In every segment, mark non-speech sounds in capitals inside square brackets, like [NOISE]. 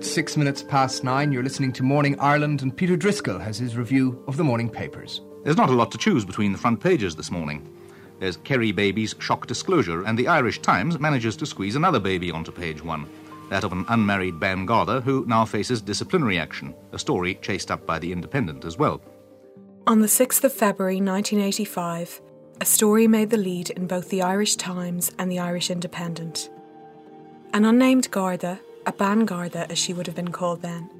At six minutes past nine, you're listening to Morning Ireland, and Peter Driscoll has his review of the morning papers. There's not a lot to choose between the front pages this morning. There's Kerry Baby's shock disclosure, and the Irish Times manages to squeeze another baby onto page one that of an unmarried Ban Garda who now faces disciplinary action, a story chased up by The Independent as well. On the 6th of February 1985, a story made the lead in both the Irish Times and the Irish Independent. An unnamed Garda, a ban Garda as she would have been called then,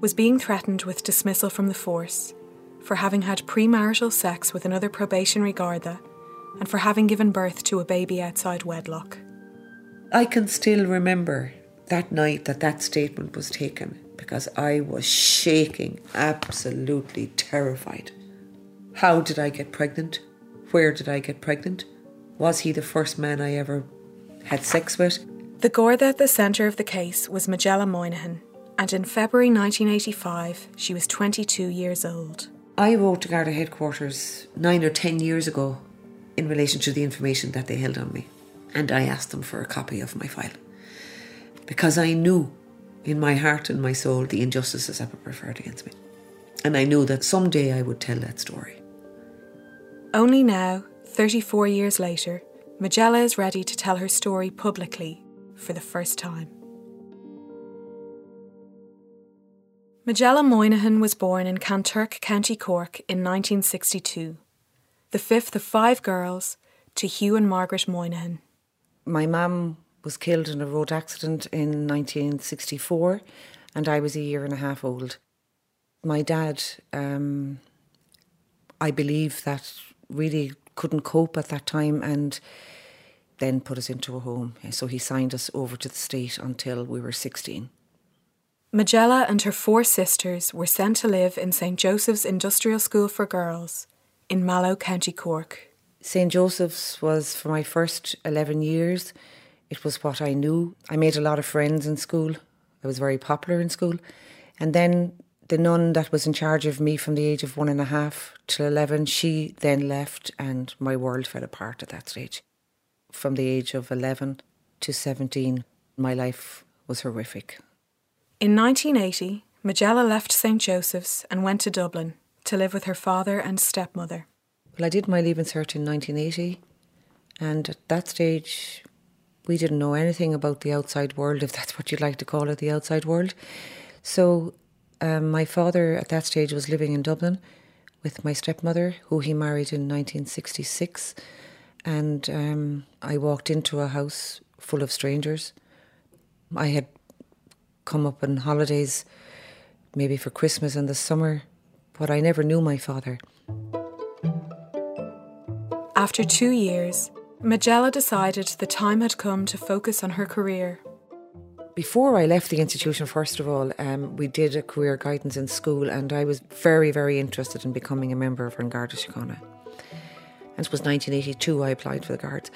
was being threatened with dismissal from the force for having had premarital sex with another probationary Garda and for having given birth to a baby outside wedlock. I can still remember that night that that statement was taken because I was shaking, absolutely terrified. How did I get pregnant? Where did I get pregnant? Was he the first man I ever had sex with? The Garda at the centre of the case was Majella Moynihan, and in February 1985 she was 22 years old. I wrote to Garda headquarters nine or ten years ago in relation to the information that they held on me, and I asked them for a copy of my file because I knew in my heart and my soul the injustices that were preferred against me. And I knew that someday I would tell that story. Only now, 34 years later, Majella is ready to tell her story publicly for the first time. Majella Moynihan was born in Kanturk, County Cork in 1962, the fifth of five girls to Hugh and Margaret Moynihan. My mum was killed in a road accident in 1964, and I was a year and a half old. My dad, um, I believe that really couldn't cope at that time and then put us into a home. Eh, so he signed us over to the state until we were 16. Majella and her four sisters were sent to live in St Joseph's Industrial School for Girls in Mallow, County Cork. St Joseph's was for my first 11 years. It was what I knew. I made a lot of friends in school. I was very popular in school. And then the nun that was in charge of me from the age of one and a half till 11, she then left and my world fell apart at that stage. From the age of 11 to 17, my life was horrific. In 1980, Majella left St Joseph's and went to Dublin to live with her father and stepmother. Well, I did my Leaving Cert in 1980, and at that stage, we didn't know anything about the outside world, if that's what you'd like to call it, the outside world. So, um, my father at that stage was living in Dublin with my stepmother, who he married in 1966. And um, I walked into a house full of strangers. I had come up on holidays, maybe for Christmas and the summer, but I never knew my father. After two years, Majella decided the time had come to focus on her career. Before I left the institution, first of all, um, we did a career guidance in school, and I was very, very interested in becoming a member of An Garda Síochána. And it was 1982 I applied for the Guards.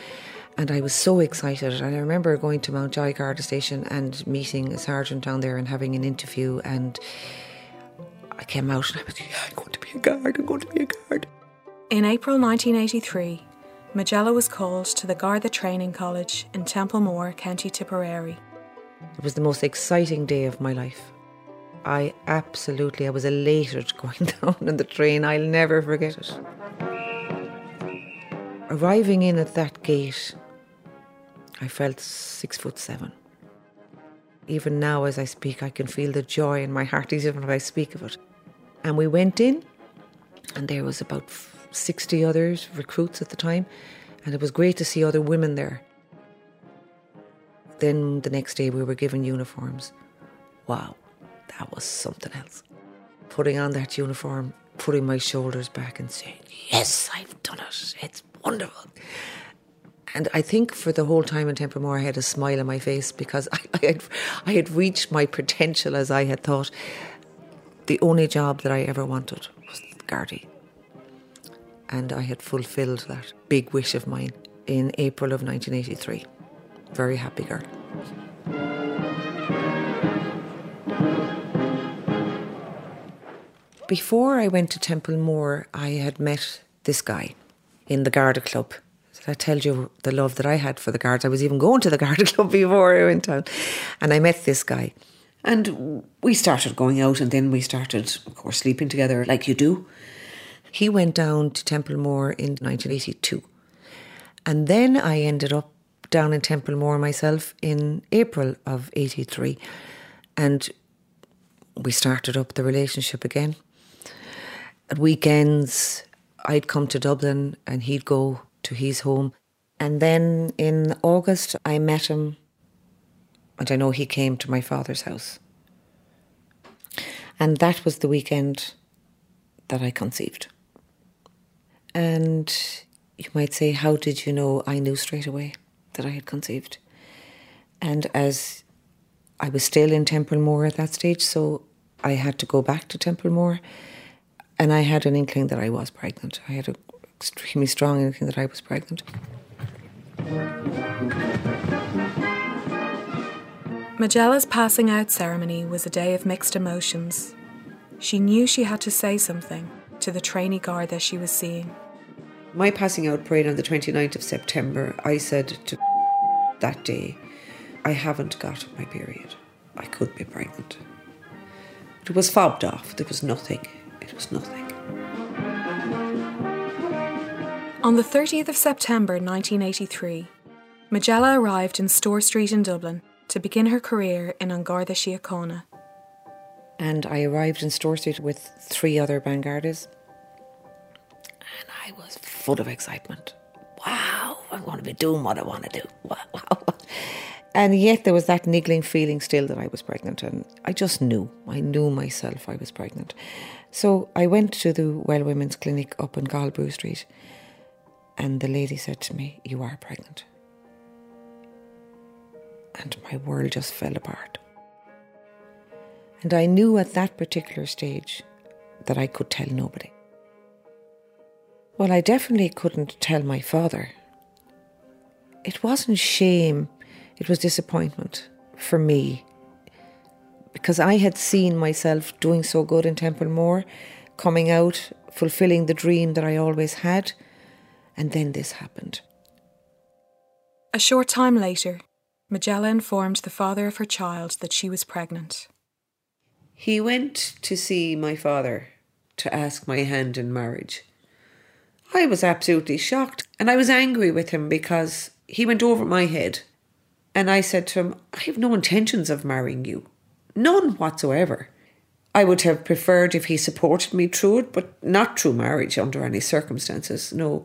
And I was so excited. And I remember going to Mountjoy Garda Station and meeting a sergeant down there and having an interview. And I came out and I was, yeah, I'm going to be a guard, I'm going to be a guard. In April 1983, Majella was called to the Garda Training College in Templemore, County Tipperary. It was the most exciting day of my life. I absolutely, I was elated [LAUGHS] going [LAUGHS] down in the train. I'll never forget it. Arriving in at that gate, I felt six foot seven. Even now, as I speak, I can feel the joy in my heart, even when I speak of it. And we went in, and there was about 60 others, recruits at the time, and it was great to see other women there. Then the next day, we were given uniforms. Wow, that was something else. Putting on that uniform, putting my shoulders back, and saying, Yes, I've done it. It's wonderful. And I think for the whole time in Templemore, I had a smile on my face because [LAUGHS] I, I, had, I had reached my potential as I had thought. The only job that I ever wanted was Gardaí. And I had fulfilled that big wish of mine in April of 1983. Very happy girl. Before I went to Templemore, I had met this guy in the Garda Club. I told you the love that I had for the Guards. I was even going to the [LAUGHS] Garda Club before I went down. And I met this guy. And we started going out, and then we started, of course, sleeping together like you do. He went down to Templemore in 1982. And then I ended up down in Templemore myself in April of 83. And we started up the relationship again. At weekends, I'd come to Dublin and he'd go to his home. And then in August, I met him, and I know he came to my father's house. And that was the weekend that I conceived. And you might say, How did you know? I knew straight away that I had conceived. And as I was still in Templemore at that stage, so I had to go back to Templemore. And I had an inkling that I was pregnant. I had an extremely strong inkling that I was pregnant. Majella's passing out ceremony was a day of mixed emotions. She knew she had to say something to the trainee guard that she was seeing. My passing out parade on the 29th of September, I said to that day, I haven't got my period. I could be pregnant. It was fobbed off. There was nothing. It was nothing. On the 30th of September 1983, Majella arrived in Store Street in Dublin to begin her career in An Garda Síochána. And I arrived in Store Street with three other Ban Gardas. And I was full of excitement. Wow, I'm going to be doing what I want to do. Wow, [LAUGHS] Wow. And yet there was that niggling feeling still that I was pregnant. And I just knew. I knew myself I was pregnant. So I went to the Well Women's Clinic up in Galbrew Street and the lady said to me, You are pregnant. And my world just fell apart. And I knew at that particular stage that I could tell nobody. Well, I definitely couldn't tell my father. It wasn't shame, it was disappointment for me. Because I had seen myself doing so good in Templemore, coming out, fulfilling the dream that I always had and then this happened. A short time later, Majella informed the father of her child that she was pregnant. He went to see my father to ask my hand in marriage. I was absolutely shocked and I was angry with him because he went over my head. And I said to him, I have no intentions of marrying you. None whatsoever. I would have preferred if he supported me through it, but not through marriage under any circumstances. No.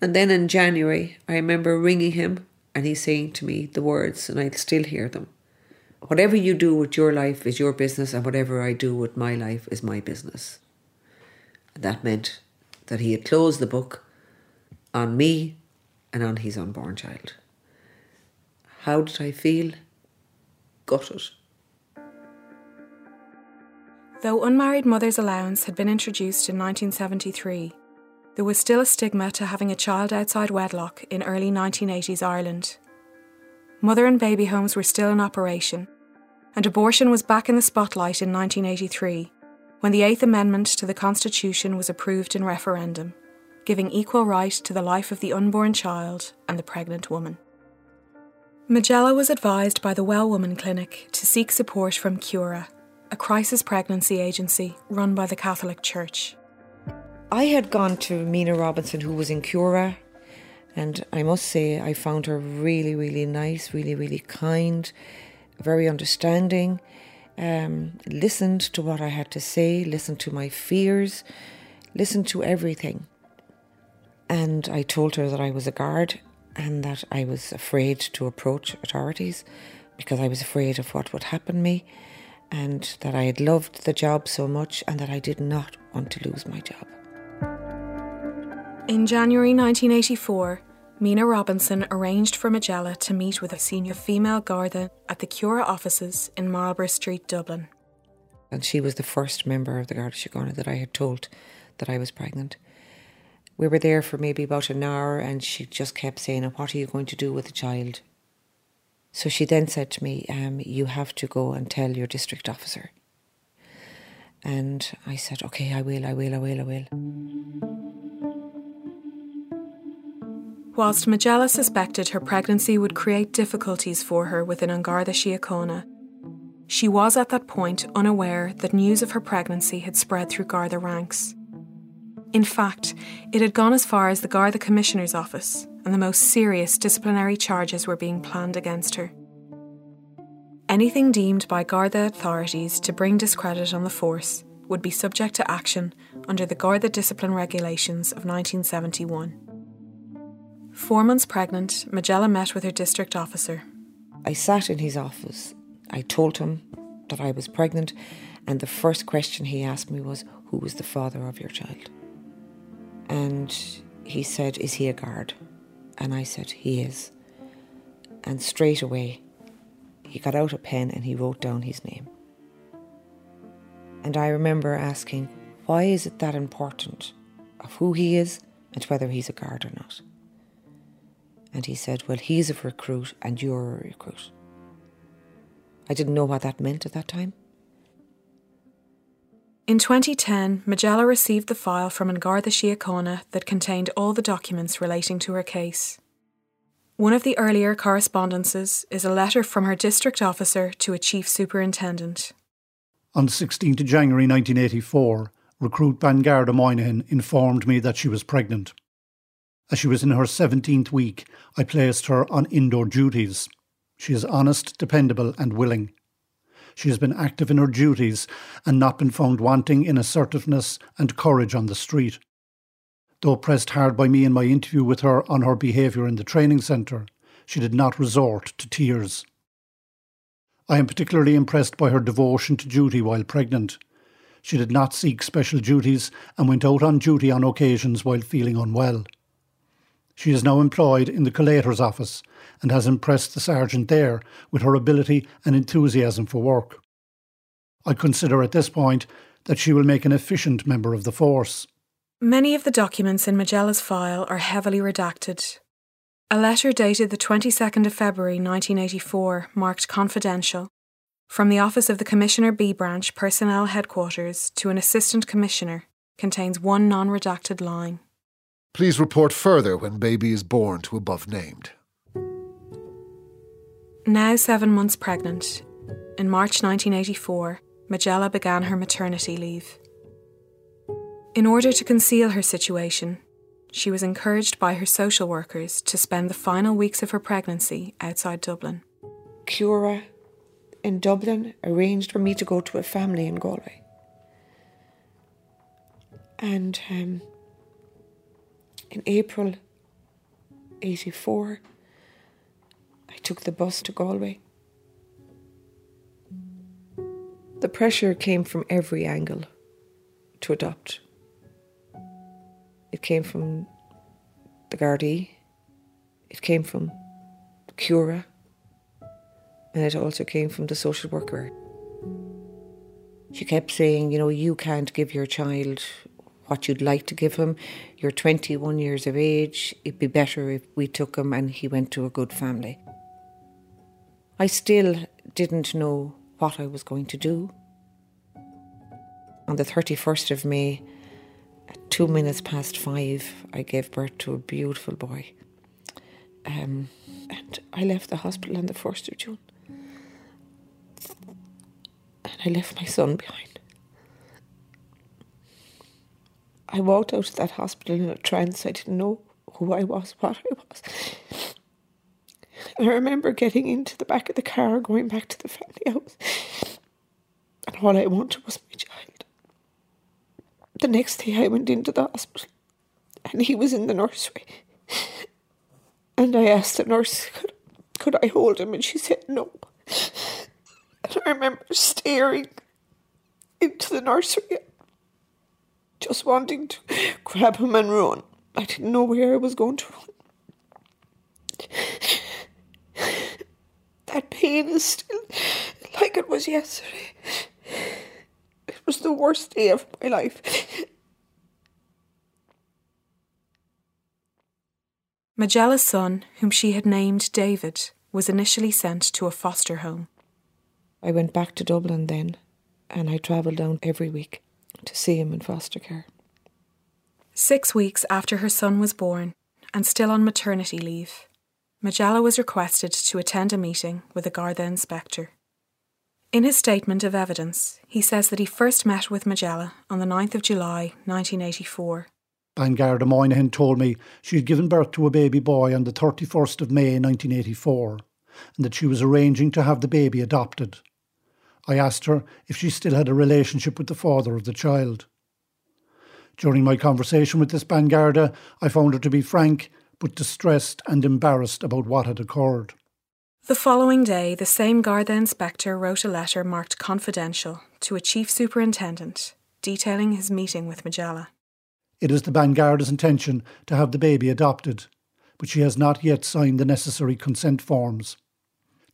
And then in January, I remember ringing him and he saying to me the words, and I still hear them Whatever you do with your life is your business, and whatever I do with my life is my business. And that meant that he had closed the book on me and on his unborn child. How did I feel? Gutted. Though unmarried mother's allowance had been introduced in 1973, there was still a stigma to having a child outside wedlock in early 1980s Ireland. Mother and baby homes were still in operation, and abortion was back in the spotlight in 1983 when the Eighth Amendment to the Constitution was approved in referendum, giving equal right to the life of the unborn child and the pregnant woman. Majella was advised by the Well Woman Clinic to seek support from Cura, a crisis pregnancy agency run by the Catholic Church. I had gone to Mina Robinson, who was in Cura, and I must say I found her really, really nice, really, really kind, very understanding. Um, listened to what I had to say, listened to my fears, listened to everything. And I told her that I was a guard and that I was afraid to approach authorities because I was afraid of what would happen me and that I had loved the job so much and that I did not want to lose my job. In January 1984, Mina Robinson arranged for Majella to meet with a senior female Garda at the Cura offices in Marlborough Street, Dublin. And she was the first member of the Garda Síochána that I had told that I was pregnant. We were there for maybe about an hour and she just kept saying, What are you going to do with the child? So she then said to me, um, You have to go and tell your district officer. And I said, Okay, I will, I will, I will, I will. Whilst Majella suspected her pregnancy would create difficulties for her within An Garda Síochána, She was at that point unaware that news of her pregnancy had spread through Garda ranks. In fact, it had gone as far as the Garda Commissioner's office, and the most serious disciplinary charges were being planned against her. Anything deemed by Garda authorities to bring discredit on the force would be subject to action under the Garda Discipline Regulations of 1971. Four months pregnant, Majella met with her district officer. I sat in his office. I told him that I was pregnant, and the first question he asked me was, Who was the father of your child? And he said, Is he a guard? And I said, He is. And straight away, he got out a pen and he wrote down his name. And I remember asking, Why is it that important of who he is and whether he's a guard or not? And he said, Well, he's a recruit and you're a recruit. I didn't know what that meant at that time. In 2010, Majella received the file from An Garda Síochána that contained all the documents relating to her case. One of the earlier correspondences is a letter from her district officer to a chief superintendent. On 16 January 1984, recruit Ban Garda Moynihan informed me that she was pregnant. As she was in her 17th week, I placed her on indoor duties. She is honest, dependable, and willing. She has been active in her duties and not been found wanting in assertiveness and courage on the street. Though pressed hard by me in my interview with her on her behaviour in the training centre, she did not resort to tears. I am particularly impressed by her devotion to duty while pregnant. She did not seek special duties and went out on duty on occasions while feeling unwell. She is now employed in the collator's office and has impressed the sergeant there with her ability and enthusiasm for work. I consider at this point that she will make an efficient member of the force. Many of the documents in Majella's file are heavily redacted. A letter dated the 22nd of February 1984, marked confidential, from the office of the Commissioner B Branch Personnel Headquarters to an Assistant Commissioner contains one non redacted line. Please report further when baby is born to above named. Now seven months pregnant, in March 1984, Majella began her maternity leave. In order to conceal her situation, she was encouraged by her social workers to spend the final weeks of her pregnancy outside Dublin. Cura in Dublin arranged for me to go to a family in Galway. And um, in April 84, I took the bus to Galway. The pressure came from every angle to adopt. It came from the Gardaí, it came from the Cura, and it also came from the social worker. She kept saying, you know, you can't give your child what you'd like to give him. You're 21 years of age. It'd be better if we took him and he went to a good family. I still didn't know what I was going to do. On the 31st of May, at two minutes past five, I gave birth to a beautiful boy. Um, and I left the hospital on the 1st of June. And I left my son behind. I walked out of that hospital in a trance. I didn't know who I was, what I was. And I remember getting into the back of the car, going back to the family house. And all I wanted was my child. The next day I went into the hospital and he was in the nursery. And I asked the nurse, could, could I hold him? And she said no. And I remember staring into the nursery just wanting to grab him and run. I didn't know where I was going to run. That pain is still like it was yesterday. It was the worst day of my life. Majella's son, whom she had named David, was initially sent to a foster home. I went back to Dublin then, and I travelled down every week to see him in foster care. Six weeks after her son was born, and still on maternity leave, Majella was requested to attend a meeting with a Garda inspector. In his statement of evidence, he says that he first met with Majella on the 9th of July 1984. Ban Garda Moynihan told me she had given birth to a baby boy on the 31st of May 1984 and that she was arranging to have the baby adopted. I asked her if she still had a relationship with the father of the child. During my conversation with this Ban Garda, I found her to be frank but distressed and embarrassed about what had occurred. The following day, the same Garda inspector wrote a letter marked confidential to a chief superintendent detailing his meeting with Majella. It is the Ban Garda's intention to have the baby adopted, but she has not yet signed the necessary consent forms.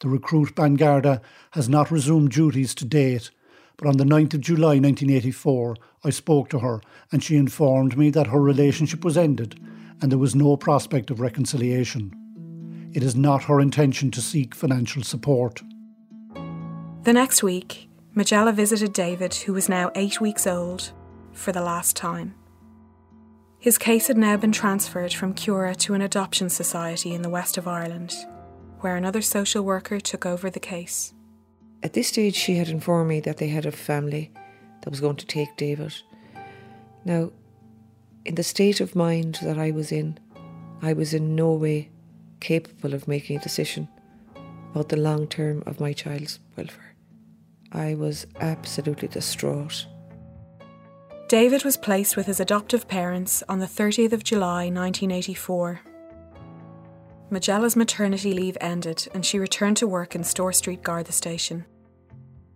The recruit Bangarda has not resumed duties to date, but on the 9th of July 1984 I spoke to her and she informed me that her relationship was ended and there was no prospect of reconciliation. It is not her intention to seek financial support. The next week, Majella visited David, who was now eight weeks old, for the last time. His case had now been transferred from Cura to an adoption society in the west of Ireland, where another social worker took over the case. At this stage, she had informed me that they had a family that was going to take David. Now, in the state of mind that I was in, I was in no way capable of making a decision about the long term of my child's welfare. I was absolutely distraught. David was placed with his adoptive parents on the 30th of July 1984. Majella's maternity leave ended and she returned to work in Store Street Garda Station.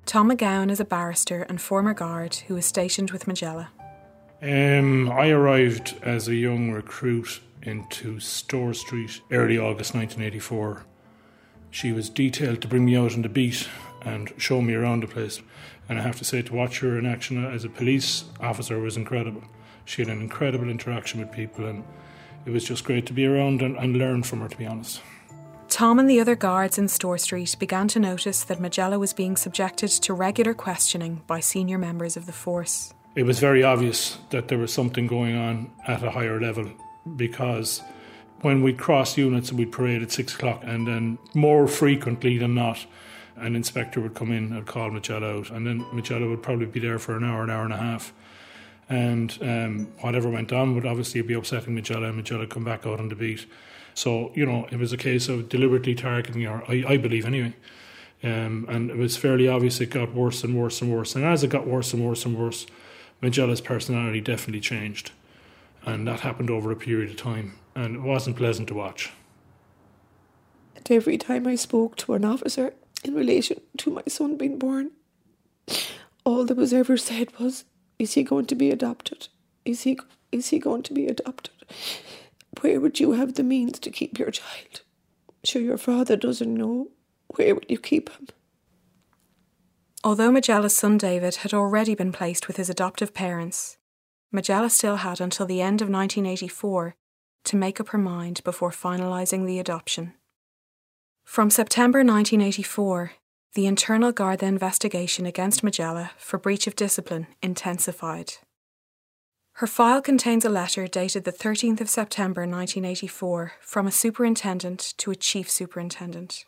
Tom McGowan is a barrister and former guard who was stationed with Majella. Um, I arrived as a young recruit into Store Street early August 1984. She was detailed to bring me out on the beat and show me around the place. And I have to say, to watch her in action as a police officer was incredible. She had an incredible interaction with people, and it was just great to be around and, and learn from her, to be honest. Tom and the other guards in Store Street began to notice that Majella was being subjected to regular questioning by senior members of the force. It was very obvious that there was something going on at a higher level because when we'd cross units and we'd parade at six o'clock, and then more frequently than not, an inspector would come in and call Majella out, and then Majella would probably be there for an hour, an hour and a half. And um, whatever went on would obviously be upsetting Majella, and Majella would come back out on the beat. So, you know, it was a case of deliberately targeting her, I, I believe anyway. Um, and it was fairly obvious it got worse and worse and worse. And as it got worse and worse and worse, Majella's personality definitely changed. And that happened over a period of time. And it wasn't pleasant to watch. And every time I spoke to an officer in relation to my son being born, all that was ever said was, Is he going to be adopted? Is he, is he going to be adopted? Where would you have the means to keep your child? Sure, your father doesn't know. Where would you keep him? Although Majella's son David had already been placed with his adoptive parents, Majella still had until the end of 1984 to make up her mind before finalising the adoption. From September 1984, the internal Garda investigation against Majella for breach of discipline intensified. Her file contains a letter dated the 13th of September 1984 from a superintendent to a chief superintendent.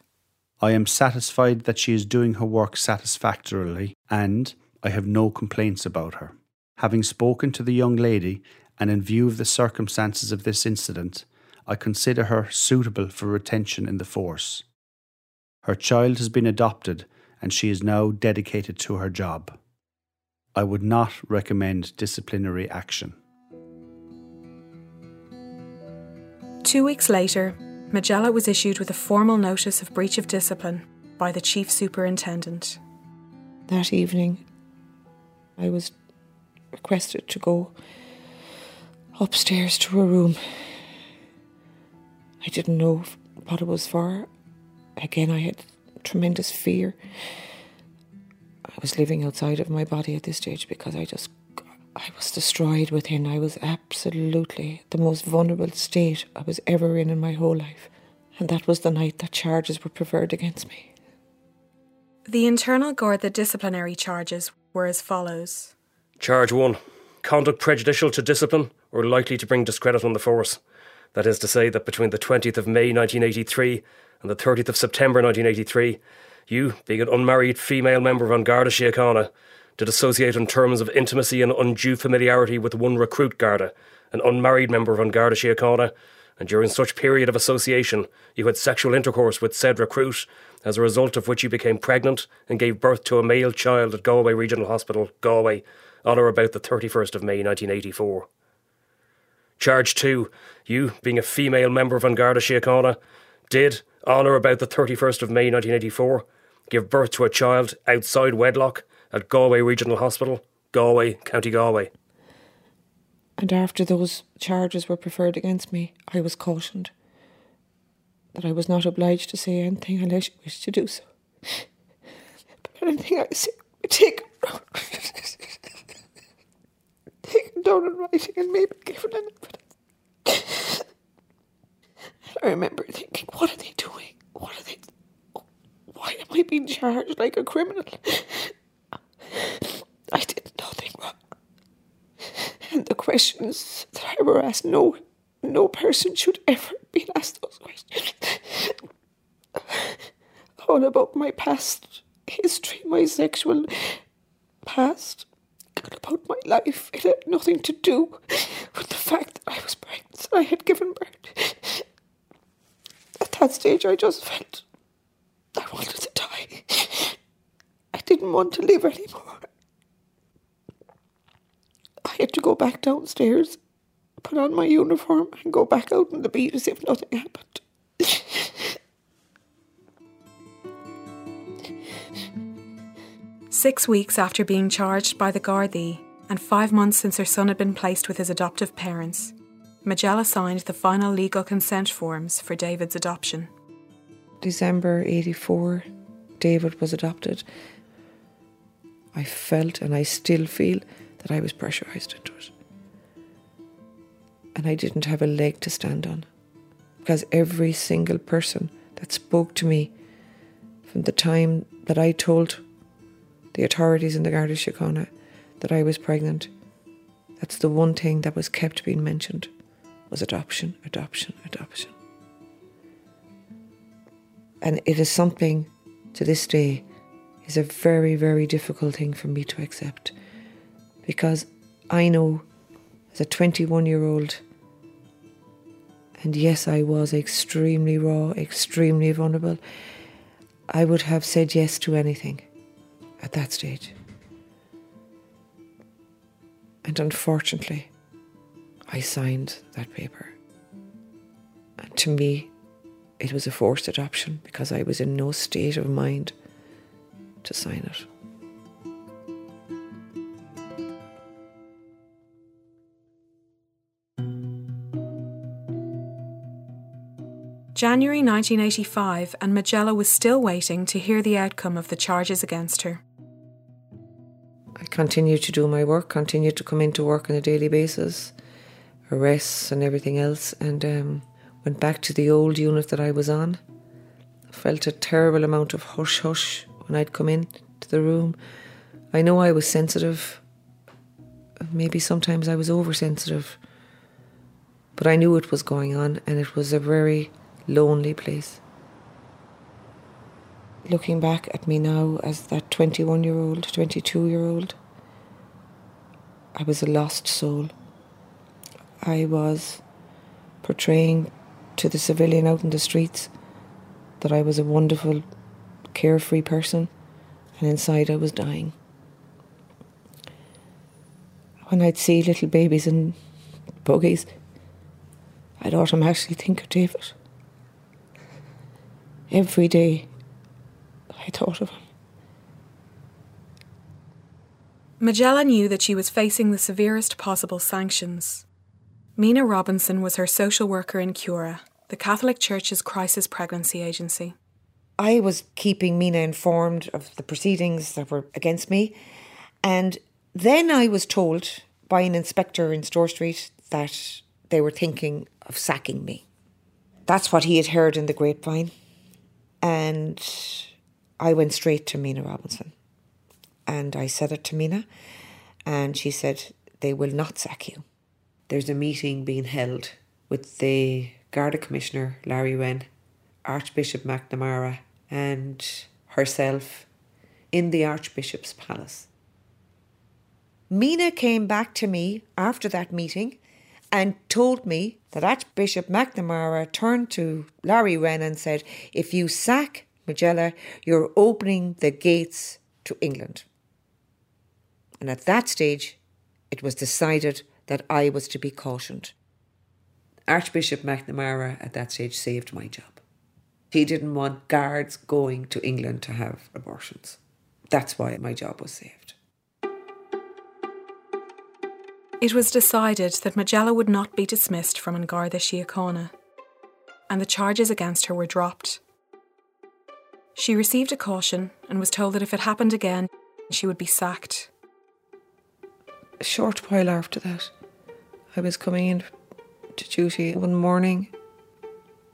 I am satisfied that she is doing her work satisfactorily and I have no complaints about her. Having spoken to the young lady and in view of the circumstances of this incident, I consider her suitable for retention in the force. Her child has been adopted and she is now dedicated to her job. I would not recommend disciplinary action. Two weeks later, Majella was issued with a formal notice of breach of discipline by the chief superintendent. That evening, I was requested to go upstairs to a room. I didn't know what it was for. Again, I had tremendous fear. I was living outside of my body at this stage because I just I was destroyed within. I was absolutely the most vulnerable state I was ever in in my whole life. And that was the night that charges were preferred against me. The internal Garda disciplinary charges were as follows Charge 1 Conduct prejudicial to discipline or likely to bring discredit on the force. That is to say, that between the 20th of May 1983 and the 30th of September 1983, you, being an unmarried female member of An Garda Síochána, did associate in terms of intimacy and undue familiarity with one recruit Garda, an unmarried member of An Garda Síochána, and during such period of association you had sexual intercourse with said recruit, as a result of which you became pregnant and gave birth to a male child at Galway Regional Hospital, Galway, on or about the 31st of May 1984. Charge 2. You, being a female member of An Garda Síochána, did, on or about the 31st of May 1984, give birth to a child outside wedlock at Galway Regional Hospital, Galway, County Galway. And after those charges were preferred against me, I was cautioned that I was not obliged to say anything unless you wished to do so. But anything I say would take [LAUGHS] taken down in writing and maybe given an evidence. I remember thinking, what are they doing? What are they? Why am I being charged like a criminal? I did nothing wrong. And the questions that I were asked, no, no person should ever be asked those questions. All about my past history, my sexual past, about my life. It had nothing to do with the fact that I was pregnant and I had given birth. At that stage, I just felt I wanted to die. I didn't want to live anymore. I had to go back downstairs, put on my uniform, and go back out on the beat as if nothing happened. Six weeks after being charged by the Gardaí, and five months since her son had been placed with his adoptive parents, Majella signed the final legal consent forms for David's adoption. December 84, David was adopted. I felt and I still feel that I was pressurised into it. And I didn't have a leg to stand on. Because every single person that spoke to me from the time that I told the authorities in the Garda Síochána that I was pregnant, that's the one thing that was kept being mentioned was adoption, adoption, adoption. And it is something to this day is a very, very difficult thing for me to accept. Because I know as a 21 year old, and yes, I was extremely raw, extremely vulnerable, I would have said yes to anything at that stage. And unfortunately, I signed that paper. And to me, it was a forced adoption because I was in no state of mind to sign it. January 1985, and Majella was still waiting to hear the outcome of the charges against her. I continued to do my work, continued to come into work on a daily basis, arrests and everything else, and um, went back to the old unit that I was on. Felt a terrible amount of hush hush when I'd come in to the room. I know I was sensitive. Maybe sometimes I was oversensitive. But I knew it was going on, and it was a very lonely place. Looking back at me now as that 21 year old, 22 year old, I was a lost soul. I was portraying to the civilian out in the streets that I was a wonderful, carefree person, and inside I was dying. When I'd see little babies in buggies, I'd automatically think of David. Every day, I thought of him. Majella knew that she was facing the severest possible sanctions. Mina Robinson was her social worker in Cura, the Catholic Church's crisis pregnancy agency. I was keeping Mina informed of the proceedings that were against me, and then I was told by an inspector in Store Street that they were thinking of sacking me. That's what he had heard in the grapevine. And I went straight to Mina Robinson. And I said it to Mina, and she said, They will not sack you. There's a meeting being held with the Garda Commissioner, Larry Wren, Archbishop McNamara, and herself in the Archbishop's palace. Mina came back to me after that meeting and told me that Archbishop McNamara turned to Larry Wren and said, If you sack Majella, you're opening the gates to England. And at that stage, it was decided that I was to be cautioned. Archbishop McNamara at that stage saved my job. He didn't want guards going to England to have abortions. That's why my job was saved. It was decided that Majella would not be dismissed from An Garda Síochána, and the charges against her were dropped. She received a caution and was told that if it happened again, she would be sacked. A short while after that, I was coming in to duty one morning,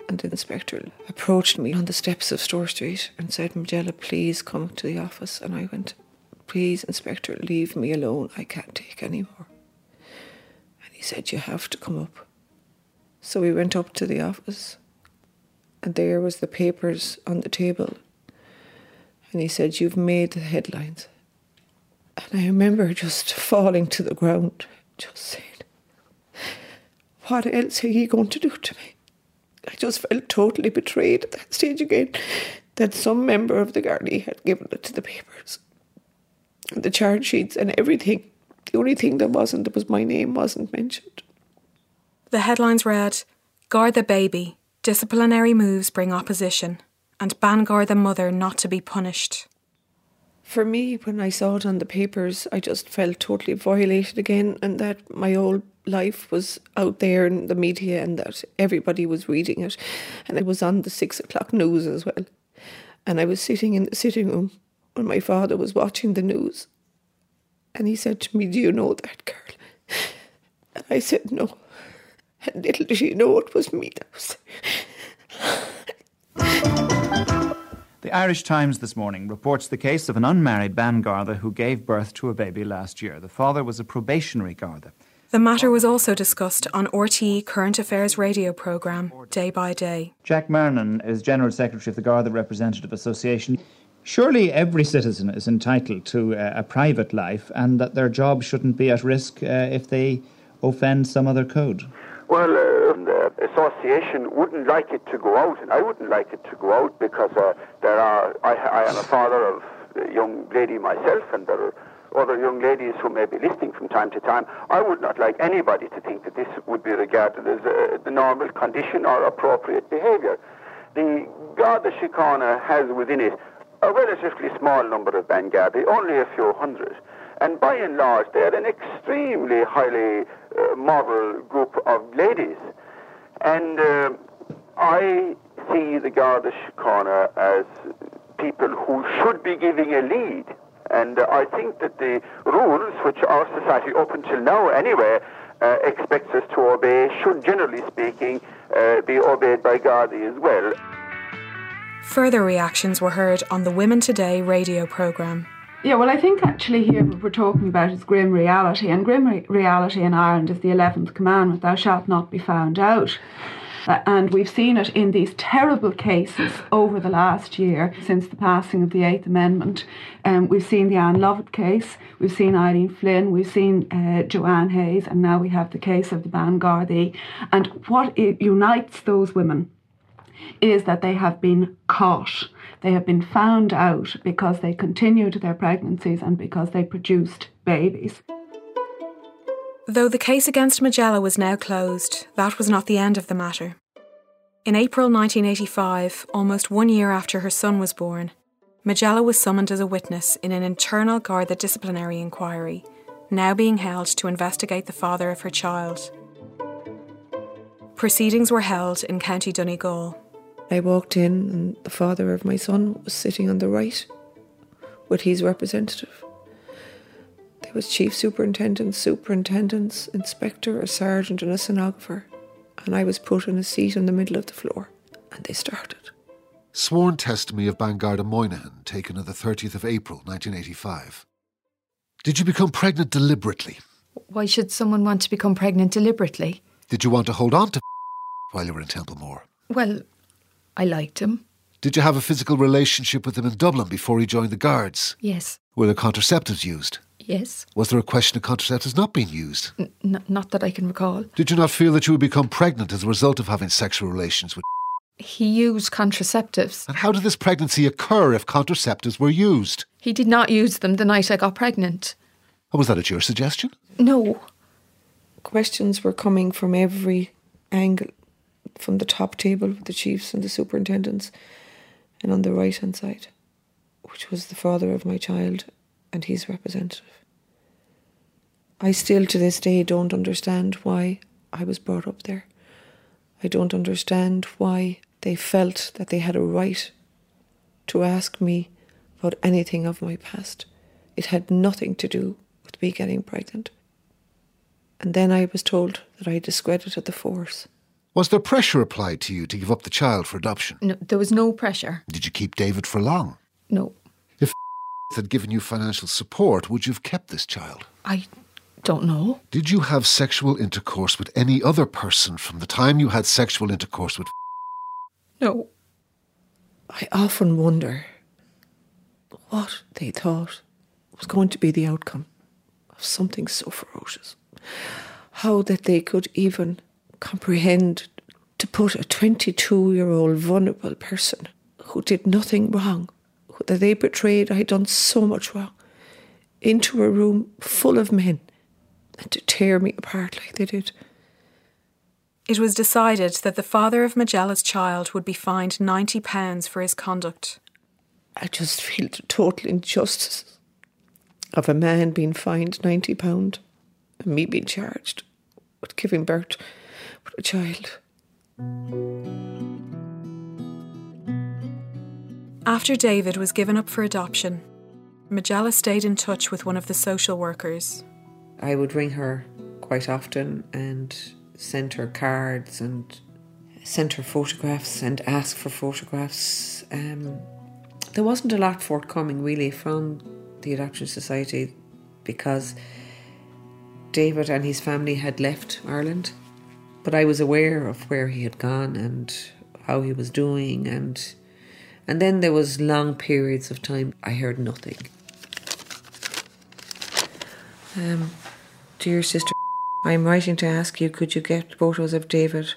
and the inspector approached me on the steps of Store Street and said, Majella, please come to the office. And I went, Please, Inspector, leave me alone. I can't take any more. And he said, You have to come up. So we went up to the office, and there was the papers on the table. And he said, You've made the headlines. And I remember just [LAUGHS] falling to the ground, just saying, What er else are you going to do to me? I just felt totally betrayed at that stage again that some member of the Gardaí had given it to the papers. The charge sheets and everything the only thing that wasn't was my name wasn't mentioned. The headlines read Guard the baby, disciplinary moves bring opposition, and ban the mother not to be punished. For me, when I saw it on the papers, I just felt totally violated again, and that my whole life was out there in the media and that everybody was reading it. And it was on the six o'clock news as well. And I was sitting in the sitting room when my father was watching the news and he said to me, Do you know that girl? And I said, No. And little did she know it was me that was The Irish Times this morning reports the case of an unmarried Ban Garda who gave birth to a baby last year. The father was a probationary Garda. The matter was also discussed on RTE Current Affairs radio programme, Day by Day. Jack Marrinan is General Secretary of the Garda Representative Association. Surely every citizen is entitled to uh, a private life and that their job shouldn't be at risk uh, if they offend some other code. Well, uh, the association wouldn't like it to go out, and I wouldn't like it to go out because uh, there are. I, I, am a father of a young lady myself, and there are other young ladies who may be listening from time to time. I would not like anybody to think that this would be regarded as a, the normal condition or appropriate behaviour. The Garda Síochána has within it a relatively small number of Ban only a few hundred. And by and large, they're an extremely highly uh, moral group of ladies. And uh, I see the Garda Síochána as people who should be giving a lead. And uh, I think that the rules, which our society up until now anyway uh, expects us to obey, should generally speaking uh, be obeyed by Gardaí as well. Further reactions were heard on the Women Today radio programme. Yeah, well, I think actually here what we're talking about is grim reality, and grim re- reality in Ireland is the 11th commandment thou shalt not be found out. Uh, and we've seen it in these terrible cases over the last year since the passing of the Eighth Amendment. Um, we've seen the Anne Lovett case, we've seen Eileen Flynn, we've seen uh, Joanne Hayes, and now we have the case of the Ban. And what unites those women is that they have been caught. They have been found out because they continued their pregnancies and because they produced babies. Though the case against Majella was now closed, that was not the end of the matter. In April 1985, almost one year after her son was born, Majella was summoned as a witness in an internal Garda disciplinary inquiry, now being held to investigate the father of her child. Proceedings were held in County Donegal. I walked in, and the father of my son was sitting on the right with his representative. There was chief superintendent, superintendents, inspector, a sergeant, and a stenographer, and I was put in a seat in the middle of the floor, and they started. Sworn testimony of Bangarda Moynihan, taken on the 30th of April 1985. Did you become pregnant deliberately? Why should someone want to become pregnant deliberately? Did you want to hold on to [LAUGHS] while you were in Templemore? Well, I liked him. Did you have a physical relationship with him in Dublin before he joined the Guards? Yes. Were there contraceptives used? Yes. Was there a question of contraceptives not being used? N- not that I can recall. Did you not feel that you would become pregnant as a result of having sexual relations with? He used contraceptives. And how did this pregnancy occur if contraceptives were used? He did not use them the night I got pregnant. Or was that at your suggestion? No. Questions were coming from every angle, from the top table with the chiefs and the superintendents, and on the right hand side, which was the father of my child and his representative. I still to this day don't understand why I was brought up there. I don't understand why they felt that they had a right to ask me about anything of my past. It had nothing to do with me getting pregnant. And then I was told that I discredited the force. Was there pressure applied to you to give up the child for adoption? No, there was no pressure. Did you keep David for long? No. Had given you financial support, would you have kept this child? I don't know. Did you have sexual intercourse with any other person from the time you had sexual intercourse with? No. I often wonder what they thought was going to be the outcome of something so ferocious. How that they could even comprehend to put a 22 year old vulnerable person who did nothing wrong, that they betrayed I had done so much wrong, into a room full of men and to tear me apart like they did. It was decided that the father of Majella's child would be fined £90 for his conduct. I just feel the total injustice of a man being fined £90 and me being charged with giving birth to a child. After David was given up for adoption, Majella stayed in touch with one of the social workers. I would ring her quite often and send her cards and send her photographs and ask for photographs. Um, there wasn't a lot forthcoming really from the Adoption Society because David and his family had left Ireland, but I was aware of where he had gone and how he was doing and and then there was long periods of time I heard nothing. Um, dear sister, I'm writing to ask you could you get photos of David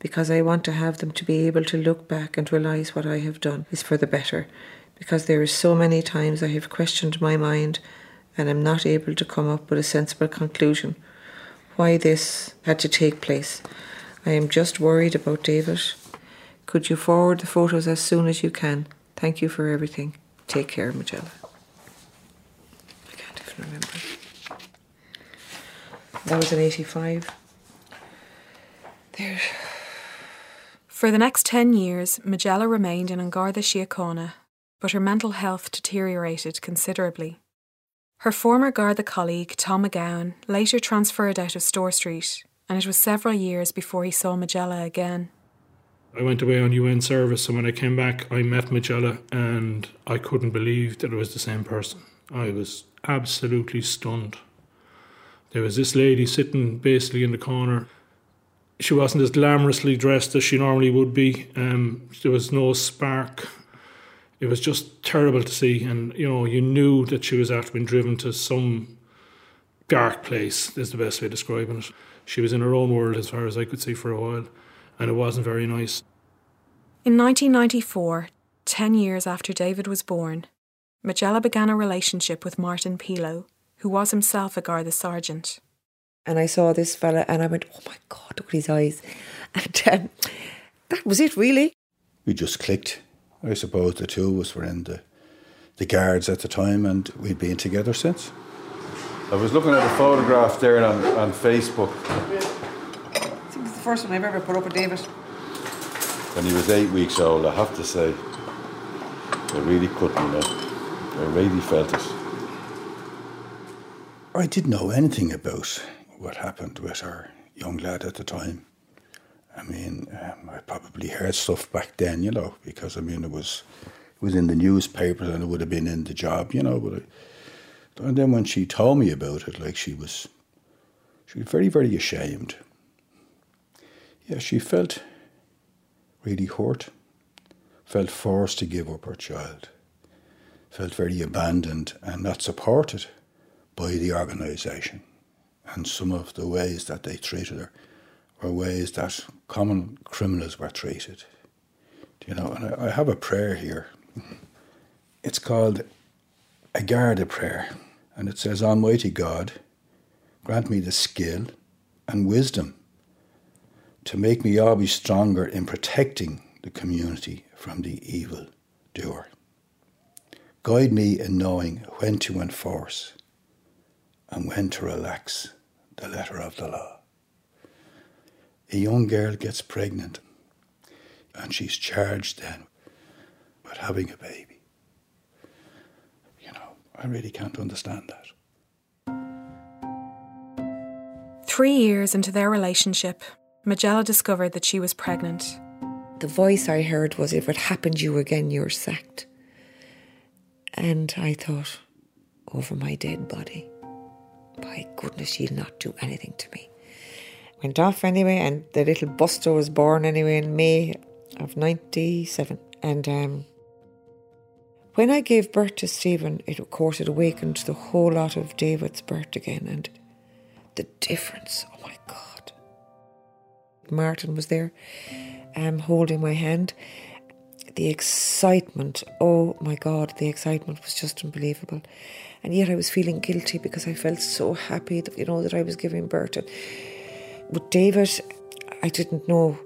because I want to have them to be able to look back and realise what I have done is for the better because there are so many times I have questioned my mind and am not able to come up with a sensible conclusion why this had to take place. I am just worried about David. Could you forward the photos as soon as you can? Thank you for everything. Take care, Majella. I can't even remember. That was in 85. There. For the next 10 years, Majella remained in An Garda Síochána, but her mental health deteriorated considerably. Her former Garda colleague, Tom McGowan, later transferred out of Store Street, and it was several years before he saw Majella again. I went away on UN service, and when I came back, I met Majella, and I couldn't believe that it was the same person. I was absolutely stunned. There was this lady sitting basically in the corner. She wasn't as glamorously dressed as she normally would be. Um, there was no spark. It was just terrible to see, and you know, you knew that she was after being driven to some dark place. Is the best way of describing it. She was in her own world, as far as I could see, for a while, and it wasn't very nice. In 1994, 10 years after David was born, Majella began a relationship with Martin Pilo, who was himself a Garda sergeant. And I saw this fella and I went, oh my God, look at his eyes. And um, that was it, really. We just clicked. I suppose the two of us were in the, the guards at the time and we've been together since. I was looking at a photograph there on, on Facebook. I think it's the first one I've ever put up with David. When he was eight weeks old, I have to say, I really couldn't, you know. I really felt it. I didn't know anything about what happened with our young lad at the time. I mean, um, I probably heard stuff back then, you know, because I mean it was it was in the newspapers and it would have been in the job, you know. But I, and then when she told me about it, like she was, she was very very ashamed. Yeah, she felt really hurt, felt forced to give up her child, felt very abandoned and not supported by the organisation. And some of the ways that they treated her were ways that common criminals were treated. You know, and I, I have a prayer here. It's called a Garda prayer, and it says, Almighty God, grant me the skill and wisdom to make me always stronger in protecting the community from the evil doer. Guide me in knowing when to enforce and when to relax the letter of the law. A young girl gets pregnant and she's charged then with having a baby. You know, I really can't understand that. Three years into their relationship, Majella discovered that she was pregnant. The voice I heard was, If it happened you again, you're sacked. And I thought, Over my dead body. By goodness, she'll not do anything to me. Went off anyway, and the little Buster was born anyway in May of 97. And um, when I gave birth to Stephen, it of course it awakened the whole lot of David's birth again. And the difference, oh my God. Martin was there um, holding my hand. The excitement, oh my God, the excitement was just unbelievable. And yet I was feeling guilty because I felt so happy that, you know, that I was giving birth. And with David, I didn't know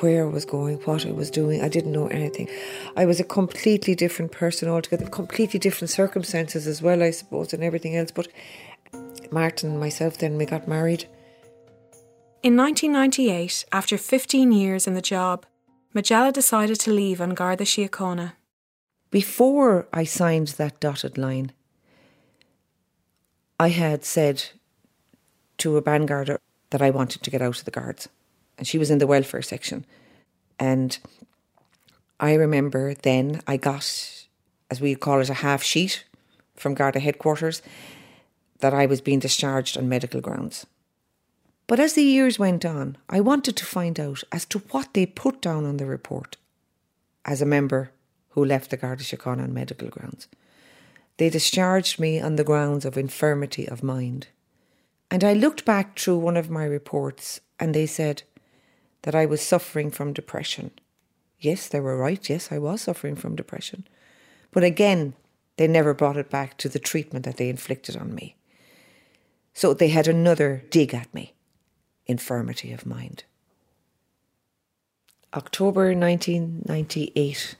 where I was going, what I was doing. I didn't know anything. I was a completely different person altogether, completely different circumstances as well, I suppose, and everything else. But Martin and myself, then we got married. In 1998, after 15 years in the job, Majella decided to leave An Garda Síochána. Before I signed that dotted line, I had said to a Ban Garda that I wanted to get out of the guards. And she was in the welfare section. And I remember then I got, as we call it, a half sheet from Garda headquarters that I was being discharged on medical grounds. But as the years went on, I wanted to find out as to what they put down on the report as a member who left the Garda Síochána on medical grounds. They discharged me on the grounds of infirmity of mind. And I looked back through one of my reports and they said that I was suffering from depression. Yes, they were right. Yes, I was suffering from depression. But again, they never brought it back to the treatment that they inflicted on me. So they had another dig at me infirmity of mind. October 1998,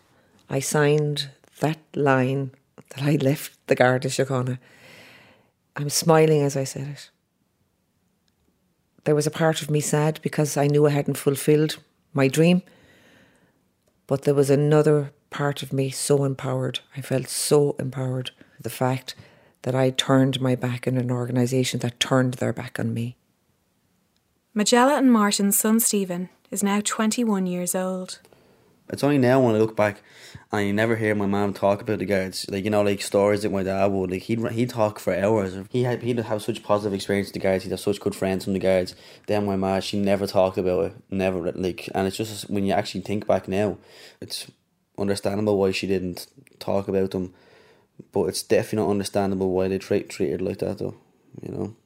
I signed that line that I left the Garda Síochána. I'm smiling as I said it. There was a part of me sad because I knew I hadn't fulfilled my dream, but there was another part of me so empowered. I felt so empowered. The fact that I turned my back on an organisation that turned their back on me. Majella and Martin's son Stephen is now 21 years old. It's only now when I look back and you never hear my mum talk about the guards. Like, you know, like stories that my dad would. Like, he'd, he'd talk for hours. He had, he'd have such positive experience with the guards. He'd have such good friends from the guards. Then my mom, she never talked about it. Never. Like, and it's just when you actually think back now, it's understandable why she didn't talk about them. But it's definitely not understandable why they treat, treated like that, though. You know?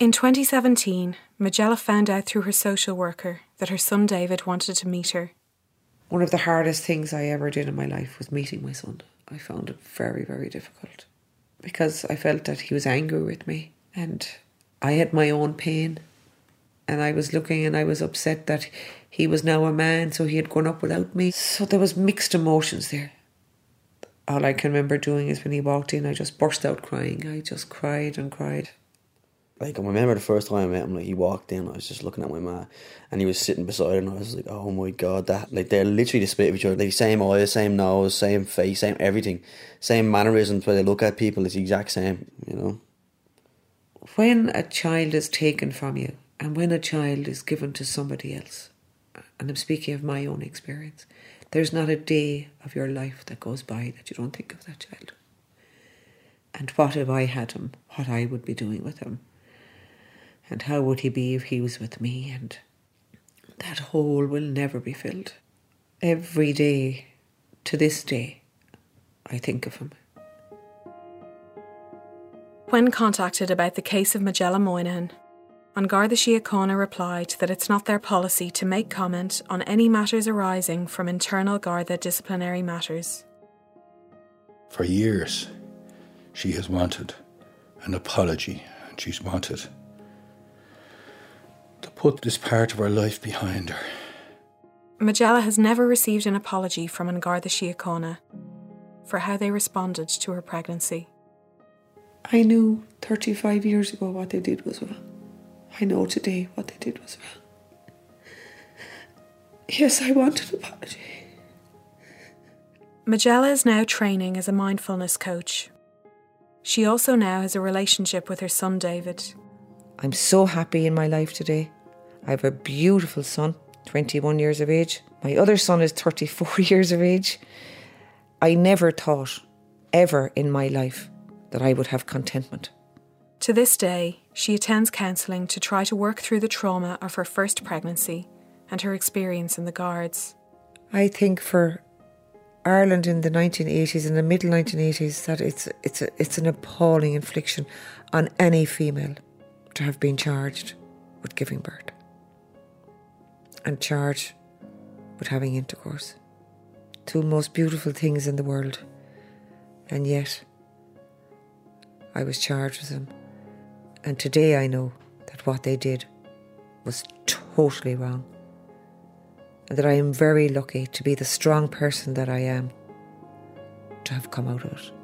In 2017, Majella found out through her social worker that her son David wanted to meet her. One of the hardest things I ever did in my life was meeting my son. I found it very, very difficult because I felt that he was angry with me and I had my own pain. And I was looking and I was upset that he was now a man, so he had grown up without me. So there was mixed emotions there. All I can remember doing is when he walked in, I just burst out crying. I just cried and cried like I remember the first time I met him, like he walked in, I was just looking at my ma, and he was sitting beside her, and I was like, oh my god, that like they're literally the split of each other, like same eyes, same nose, same face, same everything, same mannerisms. Where they look at people, it's the exact same, you know. When a child is taken from you, and when a child is given to somebody else, and I'm speaking of my own experience, there's not a day of your life that goes by that you don't think of that child. And what if I had him? What I would be doing with him? And how would he be if he was with me? And that hole will never be filled. Every day To this day, I think of him. When contacted about the case of Majella Moynihan, An Garda Síochána replied that it's not their policy to make comment on any matters arising from internal Garda disciplinary matters. For years, she has wanted an apology and she's wanted to put this part of her life behind her. Majella has never received an apology from An Garda Síochána for how they responded to her pregnancy. I knew 35 years ago what they did was wrong. I know today what they did was wrong. Yes, I want an apology. Majella is now training as a mindfulness coach. She also now has a relationship with her son David. I'm so happy in my life today. I have a beautiful son, 21 years of age. My other son is 34 [LAUGHS] years of age. I never thought, ever in my life, that I would have contentment. To this day, she attends counselling to try to work through the trauma of her first pregnancy and her experience in the Guards. I think for Ireland in the 1980s, in the middle 1980s, that it's it's a, it's an appalling infliction on any female to have been charged with giving birth and charged with having intercourse. Two most beautiful things in the world, and yet I was charged with them. And today I know that what they did was totally wrong. And that I am very lucky to be the strong person that I am to have come out of it.